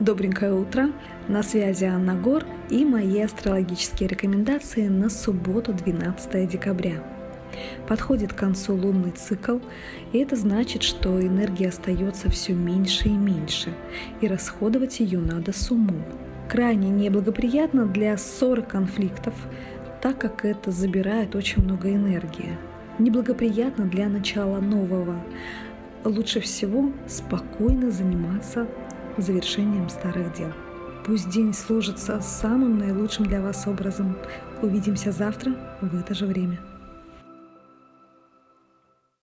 Добренькое утро! На связи Анна Гор и мои астрологические рекомендации на субботу 12 декабря. Подходит к концу лунный цикл, и это значит, что энергии остается все меньше и меньше, и расходовать ее надо с умом. Крайне неблагоприятно для ссор конфликтов, так как это забирает очень много энергии. Неблагоприятно для начала нового. Лучше всего спокойно заниматься завершением старых дел. Пусть день сложится самым наилучшим для вас образом. Увидимся завтра в это же время.